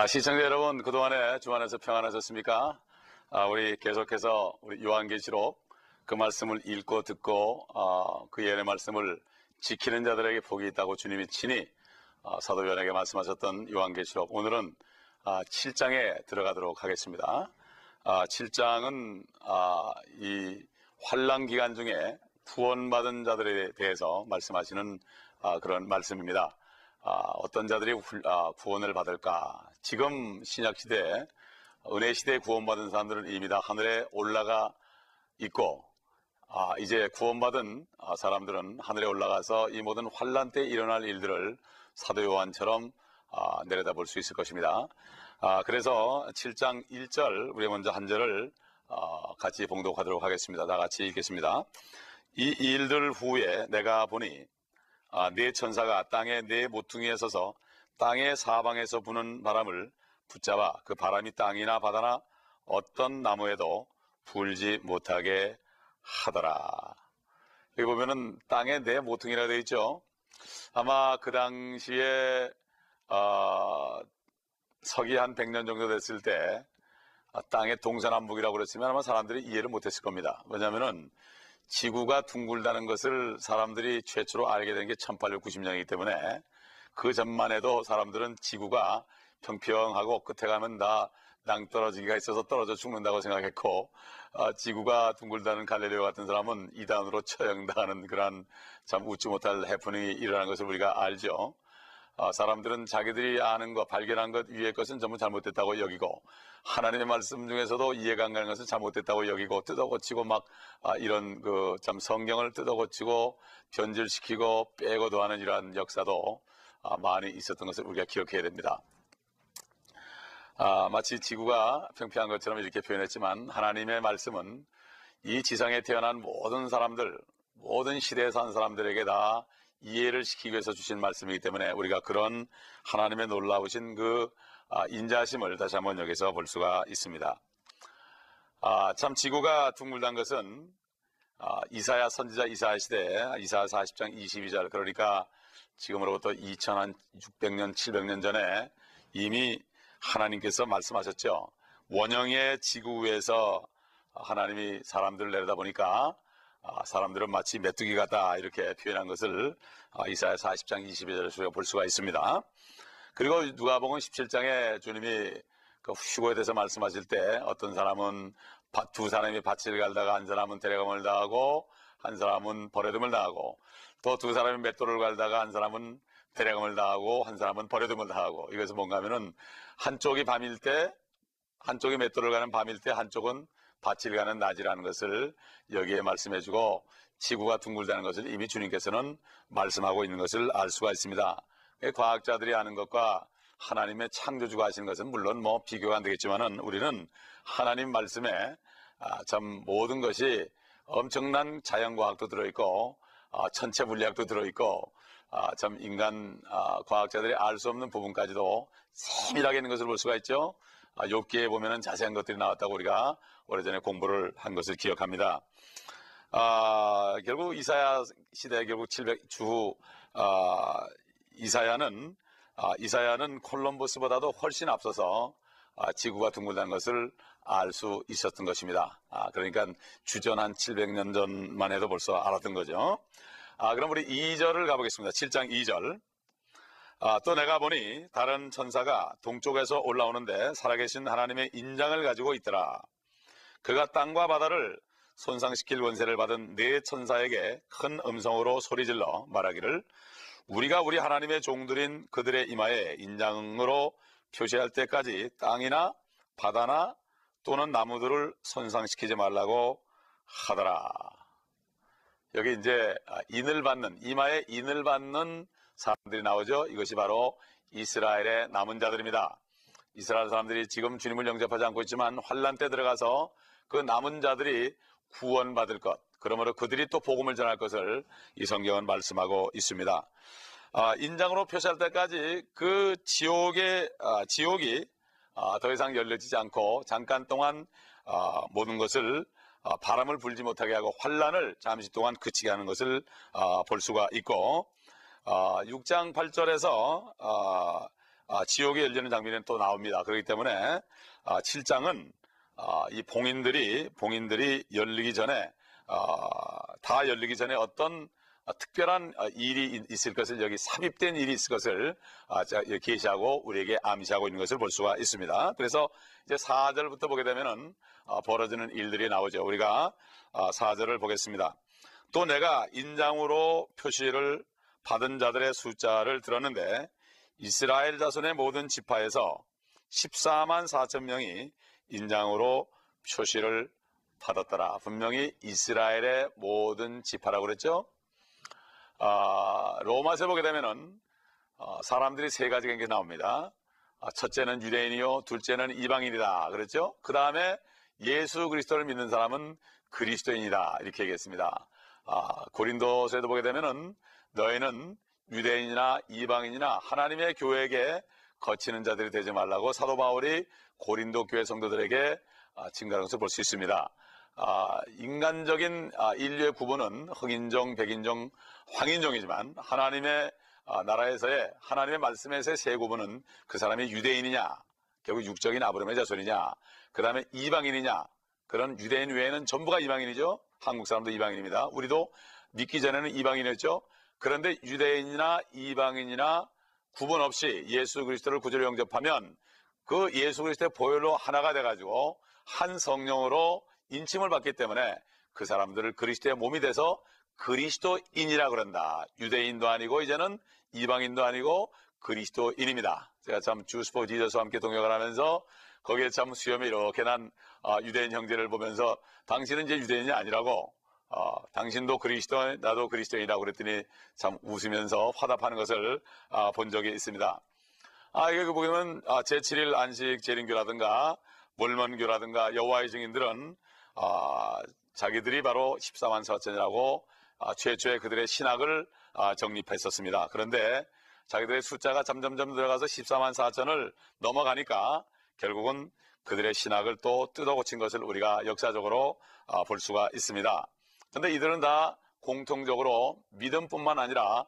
아, 시청자 여러분, 그동안에 주안에서 평안하셨습니까? 아, 우리 계속해서 우리 요한계시록 그 말씀을 읽고 듣고 아, 그 예언의 말씀을 지키는 자들에게 복이 있다고 주님이 친히 아, 사도 요한에게 말씀하셨던 요한계시록 오늘은 아, 7장에 들어가도록 하겠습니다. 아, 7장은 아, 이 환란 기간 중에 구원받은 자들에 대해서 말씀하시는 아, 그런 말씀입니다. 아, 어떤 자들이 훌- 아, 구원을 받을까? 지금 신약 시대 은혜 시대에 구원받은 사람들은 이미 다 하늘에 올라가 있고 아, 이제 구원받은 아, 사람들은 하늘에 올라가서 이 모든 환란 때 일어날 일들을 사도 요한처럼 아, 내려다볼 수 있을 것입니다. 아, 그래서 7장 1절 우리 먼저 한 절을 어, 같이 봉독하도록 하겠습니다. 다 같이 읽겠습니다. 이 일들 후에 내가 보니 아, 네 천사가 땅의 네 모퉁이에 서서 땅의 사방에서 부는 바람을 붙잡아 그 바람이 땅이나 바다나 어떤 나무에도 불지 못하게 하더라. 여기 보면은 땅에 네 모퉁이라 되어 있죠. 아마 그 당시에 어, 서기 한 100년 정도 됐을 때 아, 땅의 동서남북이라고 그랬으면 아마 사람들이 이해를 못했을 겁니다. 왜냐하면은 지구가 둥글다는 것을 사람들이 최초로 알게 된 게 1890년이기 때문에 그 전만 해도 사람들은 지구가 평평하고 끝에 가면 다 낭떠러지기가 있어서 떨어져 죽는다고 생각했고 아, 지구가 둥글다는 갈릴레오 같은 사람은 이단으로 처형당하는 그런 참 웃지 못할 해프닝이 일어나는 것을 우리가 알죠. 아, 사람들은 자기들이 아는 것, 발견한 것 위의 것은 전부 잘못됐다고 여기고 하나님의 말씀 중에서도 이해가 안 가는 것은 잘못됐다고 여기고 뜯어고치고 막 아, 이런 그 참 성경을 뜯어고치고 변질시키고 빼고도 하는 이러한 역사도 아, 많이 있었던 것을 우리가 기억해야 됩니다. 아, 마치 지구가 평평한 것처럼 이렇게 표현했지만 하나님의 말씀은 이 지상에 태어난 모든 사람들, 모든 시대에 산 사람들에게 다 이해를 시키기 위해서 주신 말씀이기 때문에 우리가 그런 하나님의 놀라우신 그 아, 인자심을 다시 한번 여기서 볼 수가 있습니다. 아, 참 지구가 둥글다는 것은 아, 이사야 선지자 이사야 시대 이사야 40장 22절 그러니까 지금으로부터 2600년 700년 전에 이미 하나님께서 말씀하셨죠. 원형의 지구 위에서 하나님이 사람들을 내려다 보니까 아, 사람들은 마치 메뚜기 같다 이렇게 표현한 것을 아, 이사야 40장 22절에서 우리가 볼 수가 있습니다. 그리고 누가복음 17장에 주님이 그 휴거에 대해서 말씀하실 때 어떤 사람은 밭- 두 사람이 밭을 갈다가 한 사람은 데려감을 당하고 한 사람은 버려둠을 당하고 또 두 사람이 맷돌을 갈다가 한 사람은 데려감을 당하고 한 사람은 버려둠을 당하고 이것은 뭔가 하면은 한쪽이 밤일 때 한쪽이 맷돌을 가는 밤일 때 한쪽은 밭을 가는 낮이라는 것을 여기에 말씀해 주고 지구가 둥글다는 것을 이미 주님께서는 말씀하고 있는 것을 알 수가 있습니다. 과학자들이 아는 것과 하나님의 창조주가 하시는 것은 물론 뭐 비교가 안 되겠지만은 우리는 하나님 말씀에 아, 참 모든 것이 엄청난 자연과학도 들어있고 아, 천체 물리학도 들어있고 아, 참 인간 아, 과학자들이 알 수 없는 부분까지도 세밀하게 있는 것을 볼 수가 있죠. 아, 욥기에 보면은 자세한 것들이 나왔다고 우리가 오래전에 공부를 한 것을 기억합니다. 아, 결국 이사야 시대 결국 700주 아, 이사야는 아, 이사야는 콜럼버스보다도 훨씬 앞서서 아, 지구가 둥글다는 것을 알 수 있었던 것입니다. 아, 그러니까 주전 한 700년 전만 해도 벌써 알았던 거죠. 아, 그럼 우리 2절을 가보겠습니다. 7장 2절. 아, 또 내가 보니 다른 천사가 동쪽에서 올라오는데 살아계신 하나님의 인장을 가지고 있더라. 그가 땅과 바다를 손상시킬 원세를 받은 네 천사에게 큰 음성으로 소리질러 말하기를 우리가 우리 하나님의 종들인 그들의 이마에 인장으로 표시할 때까지 땅이나 바다나 또는 나무들을 손상시키지 말라고 하더라. 여기 이제 아, 인을 받는 이마에 인을 받는 사람들이 나오죠. 이것이 바로 이스라엘의 남은 자들입니다. 이스라엘 사람들이 지금 주님을 영접하지 않고 있지만 환란 때 들어가서 그 남은 자들이 구원받을 것. 그러므로 그들이 또 복음을 전할 것을 이 성경은 말씀하고 있습니다. 아, 인장으로 표시할 때까지 그 지옥의 아, 지옥이 아, 더 이상 열려지지 않고 잠깐 동안 아, 모든 것을 아, 바람을 불지 못하게 하고 환란을 잠시 동안 그치게 하는 것을 아, 볼 수가 있고 아, 6장 8절에서 아, 지옥에 열리는 장면이 또 나옵니다. 그렇기 때문에 아, 7장은 아, 이 봉인들이 봉인들이 열리기 전에 아, 다 열리기 전에 어떤 아, 특별한 아, 일이 있- 있을 것을 여기 삽입된 일이 있을 것을 아, 자, 여기 계시하고 우리에게 암시하고 있는 것을 볼 수가 있습니다. 그래서 이제 4절부터 보게 되면은 아, 벌어지는 일들이 나오죠. 우리가 아, 4절을 보겠습니다. 또 내가 인장으로 표시를 받은 자들의 숫자를 들었는데 이스라엘 자손의 모든 지파에서 14만 4천 명이 인장으로 표시를 받았더라. 분명히 이스라엘의 모든 지파라고 그랬죠. 아, 로마서 보게 되면은 어, 사람들이 세 가지가 이게 나옵니다. 아, 첫째는 유대인이요, 둘째는 이방인이다. 그랬죠? 그 다음에 예수 그리스도를 믿는 사람은 그리스도인이다. 이렇게 얘기했습니다. 아, 고린도서에도 보게 되면은 너희는 유대인이나 이방인이나 하나님의 교회에게 거치는 자들이 되지 말라고 사도 바울이 고린도 교회 성도들에게 아, 증가하는 것을 볼 수 있습니다. 아, 인간적인 아, 인류의 구분은 흑인종, 백인종, 황인종이지만 하나님의 아, 나라에서의 하나님의 말씀에서의 세 구분은 그 사람이 유대인이냐, 결국 육적인 아브라함의 자손이냐, 그 다음에 이방인이냐, 그런 유대인 외에는 전부가 이방인이죠. 한국 사람도 이방인입니다. 우리도 믿기 전에는 이방인이었죠. 그런데 유대인이나 이방인이나 구분 없이 예수 그리스도를 구주로 영접하면 그 예수 그리스도의 보혈로 하나가 돼가지고 한 성령으로 인침을 받기 때문에 그 사람들을 그리스도의 몸이 돼서 그리스도인이라 그런다. 유대인도 아니고 이제는 이방인도 아니고 그리스도인입니다. 제가 참 주스포 지저스와 함께 동역을 하면서 거기에 참 수염이 이렇게 난 아, 유대인 형제를 보면서 당신은 이제 유대인이 아니라고 어, 당신도 그리스도인 나도 그리스도인이라고 그랬더니 참 웃으면서 화답하는 것을 아, 본 적이 있습니다. 아, 이거 보면 아, 제7일 안식 재림교라든가 몰몬교라든가 여호와의 증인들은 아, 자기들이 바로 14만 4천이라고 아, 최초의 그들의 신학을 아, 정립했었습니다. 그런데 자기들의 숫자가 점점점 들어가서 14만 4천을 넘어가니까 결국은 그들의 신학을 또 뜯어 고친 것을 우리가 역사적으로 아, 볼 수가 있습니다. 그런데 이들은 다 공통적으로 믿음뿐만 아니라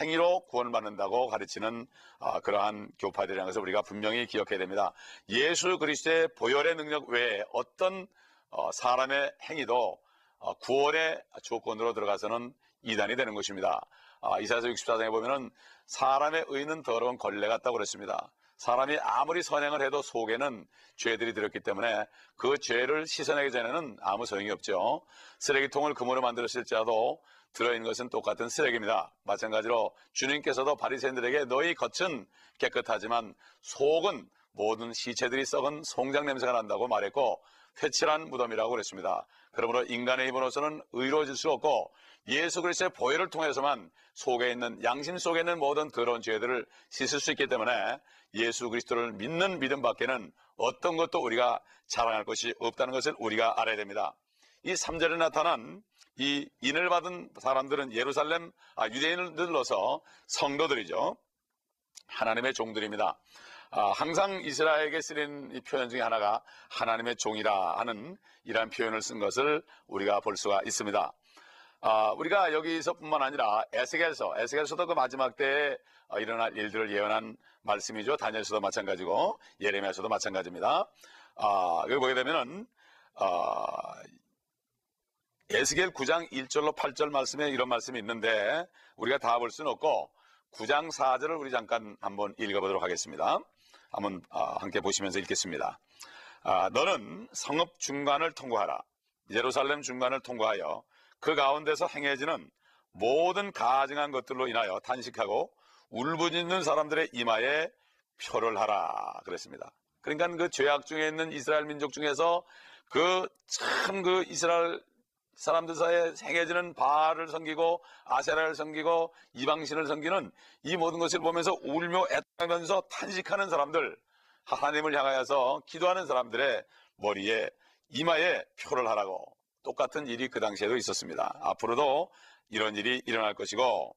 행위로 구원받는다고 가르치는 아, 그러한 교파들이라는 것을 우리가 분명히 기억해야 됩니다. 예수 그리스도의 보혈의 능력 외에 어떤 어, 사람의 행위도 어, 구원의 조건으로 들어가서는 이단이 되는 것입니다. 아, 이사야서 64장에 보면은 사람의 의는 더러운 걸레 같다고 그랬습니다. 사람이 아무리 선행을 해도 속에는 죄들이 들었기 때문에 그 죄를 씻어내기 전에는 아무 소용이 없죠. 쓰레기통을 금으로 만들었을지라도 들어있는 것은 똑같은 쓰레기입니다. 마찬가지로 주님께서도 바리새인들에게 너희 겉은 깨끗하지만 속은 모든 시체들이 썩은 송장 냄새가 난다고 말했고 회칠한 무덤이라고 그랬습니다. 그러므로 인간의 힘으로서는 의로워질 수 없고 예수 그리스도의 보혈을 통해서만 속에 있는 양심 속에 있는 모든 더러운 죄들을 씻을 수 있기 때문에 예수 그리스도를 믿는 믿음 밖에는 어떤 것도 우리가 자랑할 것이 없다는 것을 우리가 알아야 됩니다. 이 3절에 나타난 이 인을 받은 사람들은 예루살렘 아, 유대인들로서 성도들이죠. 하나님의 종들입니다. 아, 항상 이스라엘에게 쓰는 이 표현 중에 하나가 하나님의 종이라 하는 이러한 표현을 쓴 것을 우리가 볼 수가 있습니다. 아, 우리가 여기서뿐만 아니라 에스겔서, 에스겔서도 그 마지막 때에 어, 일어날 일들을 예언한 말씀이죠. 다니엘서도 마찬가지고 예레미야서도 마찬가지입니다. 아, 여기 보게 되면은 아, 에스겔 9장 1절로 8절 말씀에 이런 말씀이 있는데 우리가 다 볼 수는 없고 9장 4절을 우리 잠깐 한번 읽어보도록 하겠습니다. 한번 아, 함께 보시면서 읽겠습니다. 아, 너는 성읍 중간을 통과하라. 예루살렘 중간을 통과하여 그 가운데서 행해지는 모든 가증한 것들로 인하여 탄식하고 울부짖는 사람들의 이마에 표를 하라 그랬습니다. 그러니까 그 죄악 중에 있는 이스라엘 민족 중에서 그 참그 이스라엘 사람들 사이에 행해지는 바알을 섬기고 아세라를 섬기고 이방신을 섬기는 이 모든 것을 보면서 울며 애타면서 탄식하는 사람들 하나님을 향하여서 기도하는 사람들의 머리에 이마에 표를 하라고 똑같은 일이 그 당시에도 있었습니다. 앞으로도 이런 일이 일어날 것이고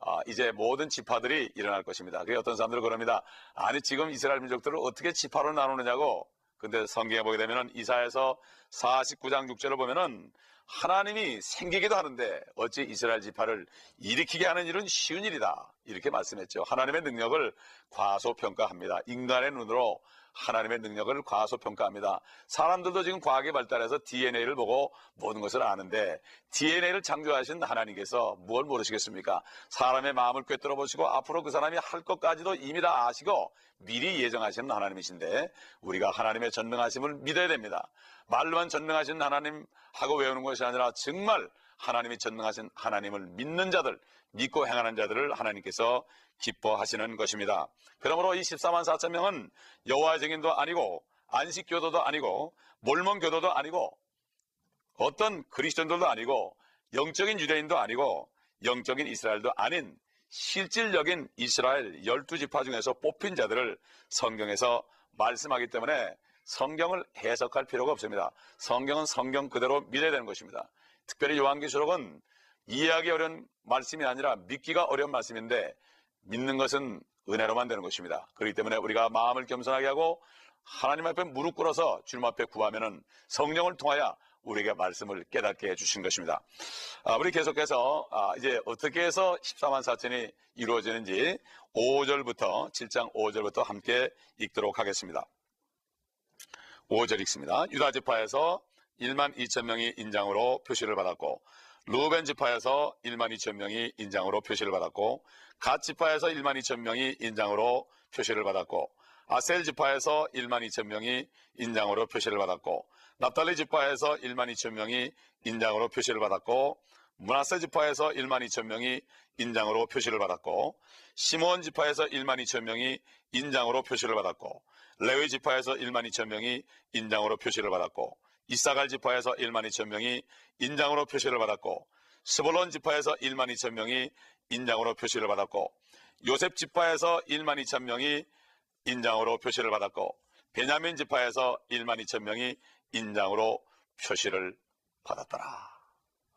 아, 이제 모든 지파들이 일어날 것입니다. 그게 어떤 사람들은 그럽니다. 아니 지금 이스라엘 민족들을 어떻게 지파로 나누느냐고 근데 성경에 보게 되면은 이사에서 49장 6절을 보면은 하나님이 생기기도 하는데 어찌 이스라엘 지파를 일으키게 하는 일은 쉬운 일이다. 이렇게 말씀했죠. 하나님의 능력을 과소평가합니다. 인간의 눈으로 하나님의 능력을 과소평가합니다. 사람들도 지금 과학이 발달해서 DNA를 보고 모든 것을 아는데 DNA를 창조하신 하나님께서 무엇 모르시겠습니까? 사람의 마음을 꿰뚫어 보시고 앞으로 그 사람이 할 것까지도 이미 다 아시고 미리 예정하시는 하나님이신데 우리가 하나님의 전능하심을 믿어야 됩니다. 말로만 전능하신 하나님 하고 외우는 것이 아니라 정말 하나님이 전능하신 하나님을 믿는 자들, 믿고 행하는 자들을 하나님께서 기뻐하시는 것입니다. 그러므로 이 14만 4천 명은 여호와의 증인도 아니고 안식교도도 아니고 몰몬교도도 아니고 어떤 그리스도인들도 아니고 영적인 유대인도 아니고 영적인 이스라엘도 아닌 실질적인 이스라엘 열두 지파 중에서 뽑힌 자들을 성경에서 말씀하기 때문에 성경을 해석할 필요가 없습니다. 성경은 성경 그대로 믿어야 되는 것입니다. 특별히 요한계시록은 이해하기 어려운 말씀이 아니라 믿기가 어려운 말씀인데 믿는 것은 은혜로만 되는 것입니다. 그렇기 때문에 우리가 마음을 겸손하게 하고 하나님 앞에 무릎 꿇어서 주님 앞에 구하면은 성령을 통하여 우리에게 말씀을 깨닫게 해주신 것입니다. 아, 우리 계속해서 아, 이제 어떻게 해서 14만 4천이 이루어지는지 5절부터 7장 5절부터 함께 읽도록 하겠습니다. 5절 읽습니다. 유다 지파에서 1만 2천 명이 인장으로 표시를 받았고 루벤 지파에서 1만 2천 명이 인장으로 표시를 받았고 갓 지파에서 1만 2천 명이 인장으로 표시를 받았고 아셀 지파에서 1만 2천 명이 인장으로 표시를 받았고 납달리 지파에서 1만 2천 명이 인장으로 표시를 받았고 문하세 지파에서 1만 2천 명이 인장으로 표시를 받았고 시몬 지파에서 1만 2천 명이 인장으로 표시를 받았고 레위 지파에서 1만 2천 명이 인장으로 표시를 받았고 이사갈 지파에서 1만 2천 명이 인장으로 표시를 받았고 스볼론 지파에서 1만 2천 명이 인장으로 표시를 받았고 요셉 지파에서 1만 2천 명이 인장으로 표시를 받았고 베냐민 지파에서 1만 2천 명이 인장으로 표시를 받았더라.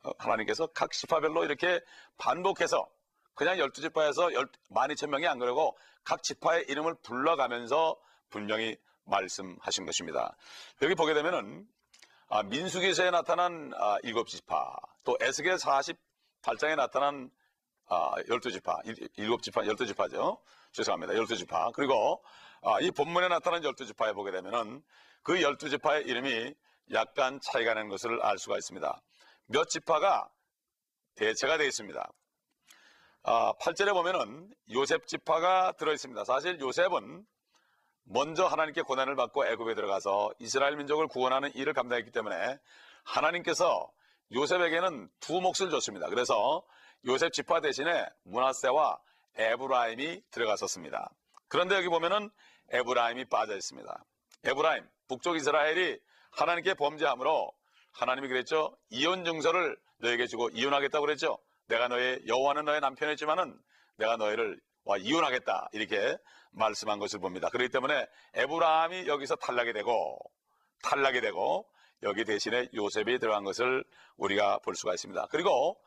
어, 하나님께서 각 지파별로 이렇게 반복해서 그냥 12지파에서 1만 2천 명이 안 그러고 각 지파의 이름을 불러가면서 분명히 말씀하신 것입니다. 여기 보게 되면은 아, 민수기서에 나타난 아, 7지파 또 에스겔 48장에 나타난 아, 12지파, 7지파, 12지파죠. 죄송합니다. 12지파. 그리고 아, 이 본문에 나타난 12지파에 보게 되면은 그 12지파의 이름이 약간 차이가 나는 것을 알 수가 있습니다. 몇 지파가 대체가 되어 있습니다. 아, 8절에 보면은 요셉 지파가 들어 있습니다. 사실 요셉은 먼저 하나님께 고난을 받고 애굽에 들어가서 이스라엘 민족을 구원하는 일을 감당했기 때문에 하나님께서 요셉에게는 두 몫을 줬습니다. 그래서 요셉 지파 대신에 문하세와 에브라임이 들어갔었습니다. 그런데 여기 보면은 에브라임이 빠져 있습니다. 에브라임, 북쪽 이스라엘이 하나님께 범죄함으로 하나님이 그랬죠. 이혼 증서를 너에게 주고 이혼하겠다고 그랬죠. 내가 너의 여호와는 너의 남편이지만은 내가 너희를 와 이혼하겠다 이렇게 말씀한 것을 봅니다. 그렇기 때문에 에브라함이 여기서 탈락이 되고 탈락이 되고 여기 대신에 요셉이 들어간 것을 우리가 볼 수가 있습니다. 그리고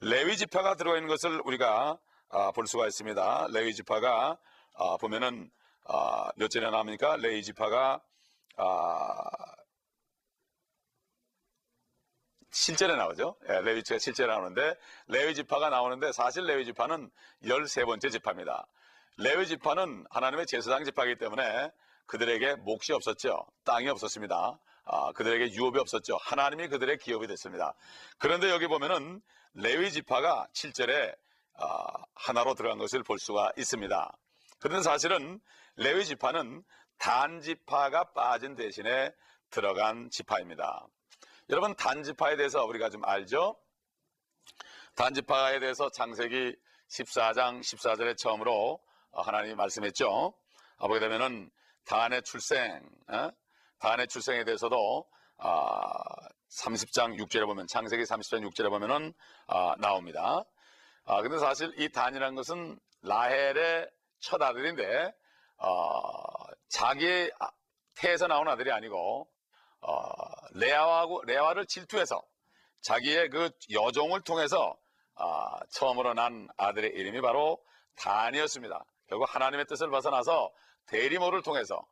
레위 지파가 들어가 있는 것을 우리가 아, 볼 수가 있습니다. 레위 지파가 아, 보면은 아, 몇 절에 나옵니까? 레위 지파가 실제로 나오죠. 예, 레위 지파가 실제로 나오는데 레위 지파가 나오는데 사실 레위 지파는 13번째 지파입니다. 레위 지파는 하나님의 제사장 지파이기 때문에 그들에게 몫이 없었죠. 땅이 없었습니다. 아, 그들에게 유업이 없었죠. 하나님이 그들의 기업이 됐습니다. 그런데 여기 보면은 레위 지파가 7절에 아, 하나로 들어간 것을 볼 수가 있습니다. 그런데 사실은 레위 지파는 단 지파가 빠진 대신에 들어간 지파입니다. 여러분 단지파에 대해서 우리가 좀 알죠? 단지파에 대해서 창세기 14장 14절에 처음으로 하나님이 말씀했죠. 아, 보게 되면은 단의 출생, 어? 단의 출생에 대해서도 아, 30장 6절에 보면 창세기 30장 6절에 보면은 아, 나옵니다. 아, 근데 사실 이 단이라는 것은 라헬의 첫 아들인데 어, 자기의 태에서 나온 아들이 아니고 어, 레아하고 레아를 질투해서 자기의 그 여종을 통해서 어, 처음으로 난 아들의 이름이 바로 단이었습니다. 결국 하나님의 뜻을 벗어나서 대리모를 통해서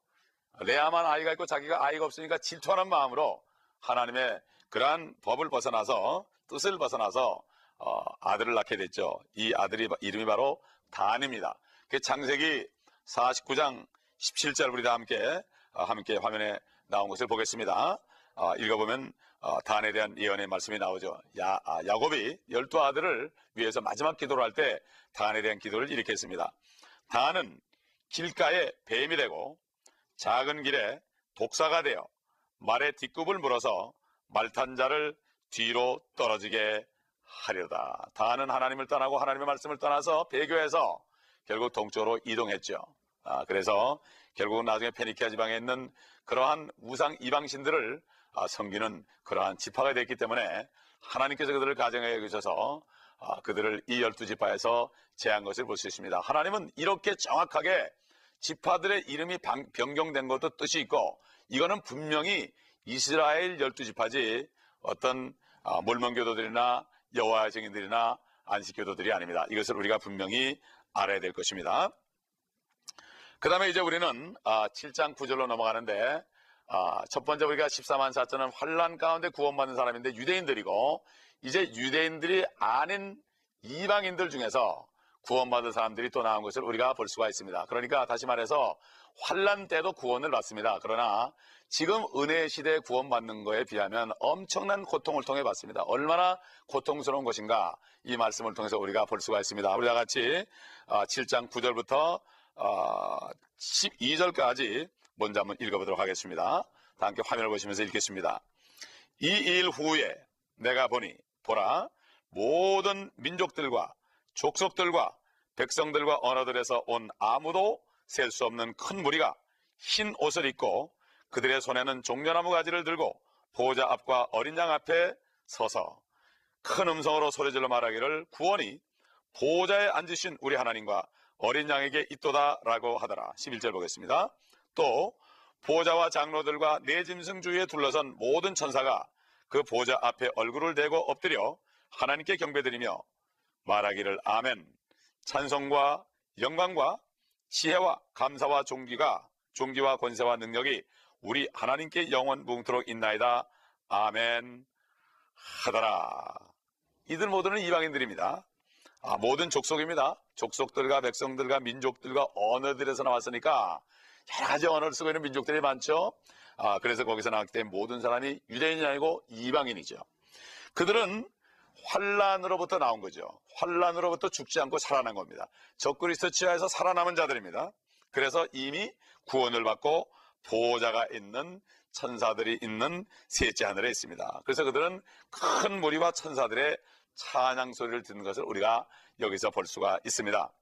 레아만 아이가 있고 자기가 아이가 없으니까 질투하는 마음으로 하나님의 그러한 법을 벗어나서 뜻을 벗어나서 어, 아들을 낳게 됐죠. 이 아들이 이름이 바로 단입니다. 그 창세기 49장 17절 우리 다 함께 어, 함께 화면에 나온 것을 보겠습니다. 어, 읽어보면 어, 단에 대한 예언의 말씀이 나오죠. 야, 아, 야곱이 열두 아들을 위해서 마지막 기도를 할 때 단에 대한 기도를 이렇게 했습니다. 단은 길가에 뱀이 되고 작은 길에 독사가 되어 말의 뒷굽을 물어서 말탄 자를 뒤로 떨어지게 하려다. 다는 하나님을 떠나고 하나님의 말씀을 떠나서 배교해서 결국 동쪽으로 이동했죠. 아, 그래서 결국은 나중에 페니키아 지방에 있는 그러한 우상 이방신들을 아, 섬기는 그러한 지파가 됐기 때문에 하나님께서 그들을 가정에 여기셔서 아, 그들을 이 열두 지파에서 제한 것을 볼 수 있습니다. 하나님은 이렇게 정확하게 지파들의 이름이 변경된 것도 뜻이 있고 이거는 분명히 이스라엘 열두 지파지 어떤 아, 몰몬교도들이나 여호와의 증인들이나 안식교도들이 아닙니다. 이것을 우리가 분명히 알아야 될 것입니다. 그 다음에 이제 우리는 7장 아, 9절로 넘어가는데 아, 첫 번째 우리가 14만 4천은 환란 가운데 구원받는 사람인데 유대인들이고 이제 유대인들이 아닌 이방인들 중에서 구원받은 사람들이 또 나온 것을 우리가 볼 수가 있습니다. 그러니까 다시 말해서 환란 때도 구원을 받습니다. 그러나 지금 은혜 시대에 구원받는 것에 비하면 엄청난 고통을 통해 받습니다. 얼마나 고통스러운 것인가 이 말씀을 통해서 우리가 볼 수가 있습니다. 우리 다 같이 7장 아, 9절부터 12절까지 아, 먼저 한번 읽어보도록 하겠습니다. 다 함께 화면을 보시면서 읽겠습니다. 이 일 후에 내가 보니 보라 모든 민족들과 족속들과 백성들과 언어들에서 온 아무도 셀 수 없는 큰 무리가 흰 옷을 입고 그들의 손에는 종려나무 가지를 들고 보호자 앞과 어린 양 앞에 서서 큰 음성으로 소리질러 말하기를 구원이 보호자에 앉으신 우리 하나님과 어린 양에게 있도다라고 하더라. 11절 보겠습니다. 또 보호자와 장로들과 네 짐승 주위에 둘러선 모든 천사가 그 보호자 앞에 얼굴을 대고 엎드려 하나님께 경배드리며 말하기를 아멘. 찬송과 영광과 지혜와 감사와 종기가 종기와 권세와 능력이 우리 하나님께 영원 뭉토록 있나이다. 아멘. 하더라. 이들 모두는 이방인들입니다. 아, 모든 족속입니다. 족속들과 백성들과 민족들과 언어들에서 나왔으니까 여러 가지 언어를 쓰고 있는 민족들이 많죠. 아, 그래서 거기서 나왔기 때문에 모든 사람이 유대인이 아니고 이방인이죠. 그들은 환란으로부터 나온 거죠. 환란으로부터 죽지 않고 살아난 겁니다. 적그리스도 치하에서 살아남은 자들입니다. 그래서 이미 구원을 받고 보호자가 있는 천사들이 있는 셋째 하늘에 있습니다. 그래서 그들은 큰 무리와 천사들의 찬양 소리를 듣는 것을 우리가 여기서 볼 수가 있습니다.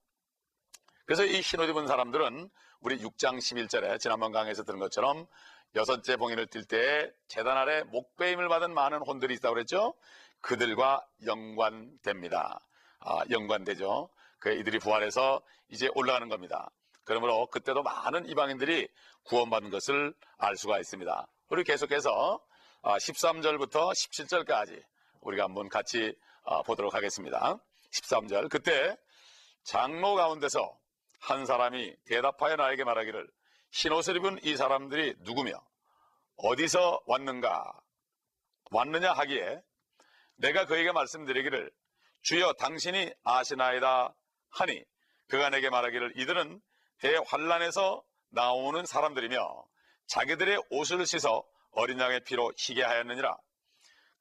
그래서 이 흰옷 입은 사람들은 우리 6장 11절에 지난번 강에서 들은 것처럼 여섯째 봉인을 뛸 때 재단 아래 목배임을 받은 많은 혼들이 있다고 그랬죠. 그들과 연관됩니다. 아, 연관되죠. 그 이들이 부활해서 이제 올라가는 겁니다. 그러므로 그때도 많은 이방인들이 구원받는 것을 알 수가 있습니다. 우리 계속해서 13절부터 아, 17절까지 우리가 한번 같이 아, 보도록 하겠습니다. 13절 그때 장로 가운데서 한 사람이 대답하여 나에게 말하기를 흰옷을 입은 이 사람들이 누구며 어디서 왔는가 왔느냐 하기에 내가 그에게 말씀드리기를 주여 당신이 아시나이다 하니 그가 내게 말하기를 이들은 대환란에서 나오는 사람들이며 자기들의 옷을 씻어 어린 양의 피로 희게 하였느니라.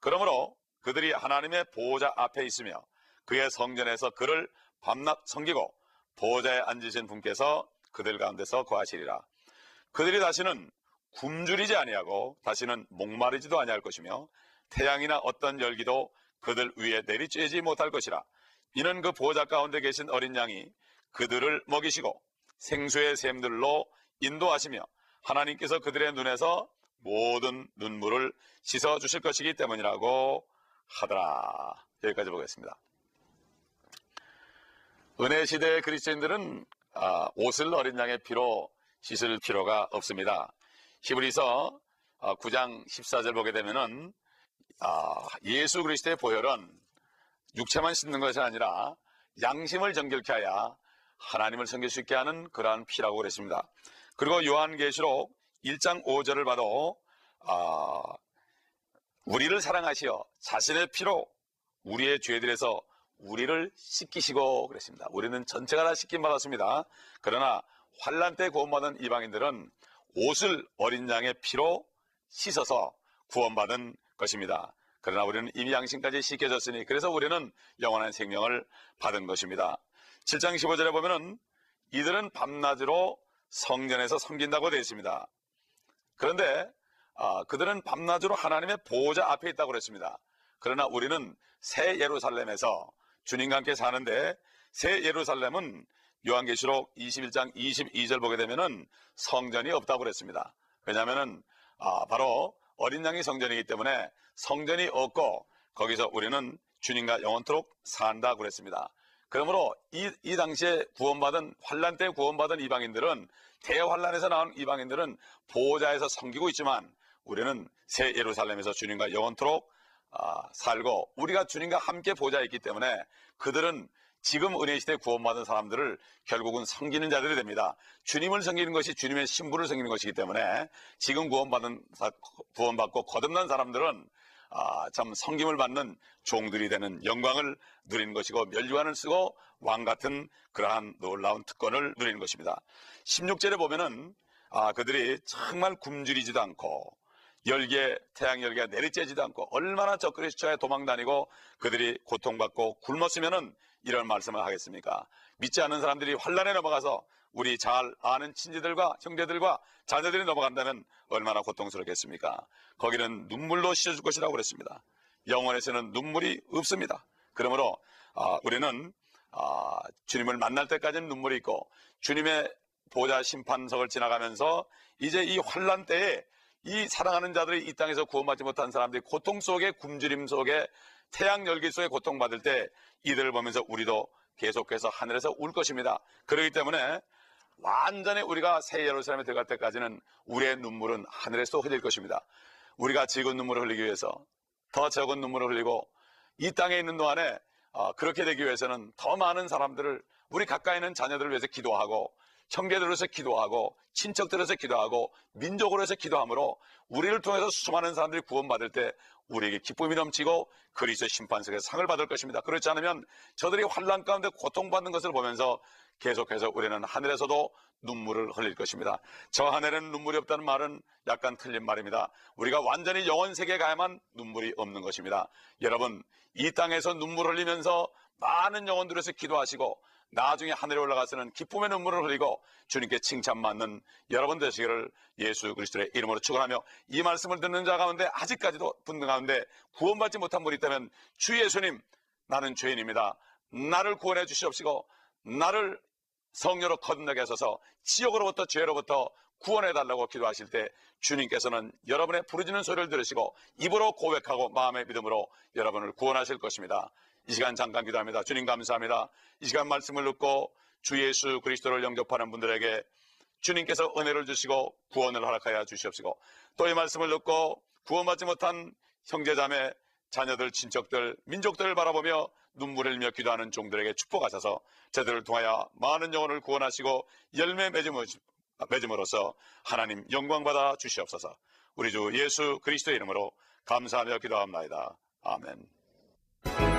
그러므로 그들이 하나님의 보호자 앞에 있으며 그의 성전에서 그를 밤낮 섬기고 보호자에 앉으신 분께서 그들 가운데서 거하시리라. 그들이 다시는 굶주리지 아니하고 다시는 목마르지도 아니할 것이며 태양이나 어떤 열기도 그들 위에 내리쬐지 못할 것이라. 이는 그 보호자 가운데 계신 어린 양이 그들을 먹이시고 생수의 샘들로 인도하시며 하나님께서 그들의 눈에서 모든 눈물을 씻어 주실 것이기 때문이라고 하더라. 여기까지 보겠습니다. 은혜 시대의 그리스도인들은 아, 옷을 어린 양의 피로 씻을 필요가 없습니다. 히브리서 9장 아, 14절 보게 되면은 아, 예수 그리스도의 보혈은 육체만 씻는 것이 아니라 양심을 정결케 하여 하나님을 섬길 수 있게 하는 그러한 피라고 그랬습니다. 그리고 요한계시록 1장 5절을 봐도 아, 우리를 사랑하시어 자신의 피로 우리의 죄들에서 우리를 씻기시고 그랬습니다. 우리는 전체가 다 씻김 받았습니다. 그러나 환란 때 구원받은 이방인들은 옷을 어린 양의 피로 씻어서 구원받은 것입니다. 그러나 우리는 이미 양심까지 씻겨졌으니 그래서 우리는 영원한 생명을 받은 것입니다. 7장 15절에 보면은 이들은 밤낮으로 성전에서 섬긴다고 되어 있습니다. 그런데 아, 그들은 밤낮으로 하나님의 보호자 앞에 있다고 그랬습니다. 그러나 우리는 새 예루살렘에서 주님과 함께 사는데 새 예루살렘은 요한계시록 21장 22절 보게 되면은 성전이 없다고 그랬습니다. 왜냐하면은 아, 바로 어린 양이 성전이기 때문에 성전이 없고 거기서 우리는 주님과 영원토록 산다 그랬습니다. 그러므로 이, 이 당시에 구원받은 환란 때 구원받은 이방인들은 대환란에서 나온 이방인들은 보호자에서 섬기고 있지만 우리는 새 예루살렘에서 주님과 영원토록 아, 살고 우리가 주님과 함께 보좌에 있기 때문에 그들은 지금 은혜 시대 구원받은 사람들을 결국은 섬기는 자들이 됩니다. 주님을 섬기는 것이 주님의 신부를 섬기는 것이기 때문에 지금 구원받은 구원받고 거듭난 사람들은 아, 참 성김을 받는 종들이 되는 영광을 누리는 것이고 멸류관을 쓰고 왕 같은 그러한 놀라운 특권을 누리는 것입니다. 16절에 보면은 아, 그들이 정말 굶주리지도 않고 열기에 태양 열기가 내리쬐지도 않고 얼마나 저 그리스도에 도망다니고 그들이 고통받고 굶었으면은 이런 말씀을 하겠습니까? 믿지 않는 사람들이 환란에 넘어가서 우리 잘 아는 친지들과 형제들과 자녀들이 넘어간다면 얼마나 고통스럽겠습니까? 거기는 눈물로 씻어줄 것이라고 그랬습니다. 영원에서는 눈물이 없습니다. 그러므로 아, 우리는 아, 주님을 만날 때까지는 눈물이 있고 주님의 보좌 심판석을 지나가면서 이제 이 환란 때에 이 사랑하는 자들이 이 땅에서 구원받지 못한 사람들이 고통 속에 굶주림 속에 태양 열기 속에 고통받을 때 이들을 보면서 우리도 계속해서 하늘에서 울 것입니다. 그렇기 때문에 완전히 우리가 새 예루살렘에 들어갈 때까지는 우리의 눈물은 하늘에서 흘릴 것입니다. 우리가 적은 눈물을 흘리기 위해서 더 적은 눈물을 흘리고 이 땅에 있는 동안에 어, 그렇게 되기 위해서는 더 많은 사람들을 우리 가까이 있는 자녀들을 위해서 기도하고 형제들로서 기도하고 친척들에서 기도하고 민족으로서 기도함으로 우리를 통해서 수많은 사람들이 구원받을 때 우리에게 기쁨이 넘치고 그리스도 심판석에서 상을 받을 것입니다. 그렇지 않으면 저들이 환란 가운데 고통받는 것을 보면서 계속해서 우리는 하늘에서도 눈물을 흘릴 것입니다. 저 하늘에는 눈물이 없다는 말은 약간 틀린 말입니다. 우리가 완전히 영원 세계에 가야만 눈물이 없는 것입니다. 여러분, 이 땅에서 눈물 흘리면서 많은 영혼들에서 기도하시고 나중에 하늘에 올라가서는 기쁨의 눈물을 흘리고 주님께 칭찬받는 여러분 되시기를 예수 그리스도의 이름으로 축원하며 이 말씀을 듣는 자 가운데 아직까지도 분들 가운데 구원받지 못한 분이 있다면 주 예수님 나는 죄인입니다. 나를 구원해 주시옵시고 나를 성녀로 거듭나게 하소서 지옥으로부터 죄로부터 구원해 달라고 기도하실 때 주님께서는 여러분의 부르짖는 소리를 들으시고 입으로 고백하고 마음의 믿음으로 여러분을 구원하실 것입니다. 이 시간 잠깐 기도합니다. 주님 감사합니다. 이 시간 말씀을 듣고 주 예수 그리스도를 영접하는 분들에게 주님께서 은혜를 주시고 구원을 허락하여 주시옵시고 또 이 말씀을 듣고 구원받지 못한 형제자매 자녀들 친척들 민족들을 바라보며 눈물을 흘며 기도하는 종들에게 축복하셔서 저들을 통하여 많은 영혼을 구원하시고 열매 맺음으로써 하나님 영광받아 주시옵소서 우리 주 예수 그리스도의 이름으로 감사하며 기도합니다. 아멘.